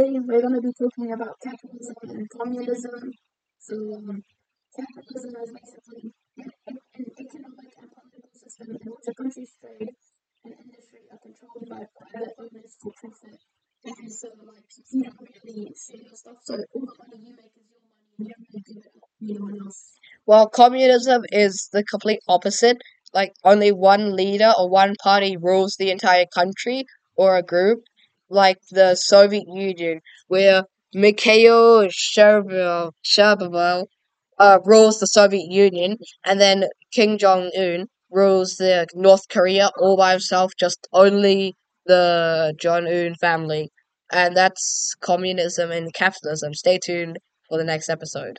Today we're going to be talking about capitalism and communism. So, um, capitalism is basically an, an economic and political system in which a country's trade and industry are controlled by private owners for profit. And so, like, you don't really share your stuff, so all the money you make is your money, and you don't really give it up to anyone else. Well, communism is the complete opposite. Like, only one leader or one party rules the entire country or a group, like the Soviet Union, where Mikhail Shababov uh, rules the Soviet Union, and then Kim Jong Un rules the North Korea all by himself, just only the Jong Un family. And that's communism and capitalism. Stay tuned for the next episode.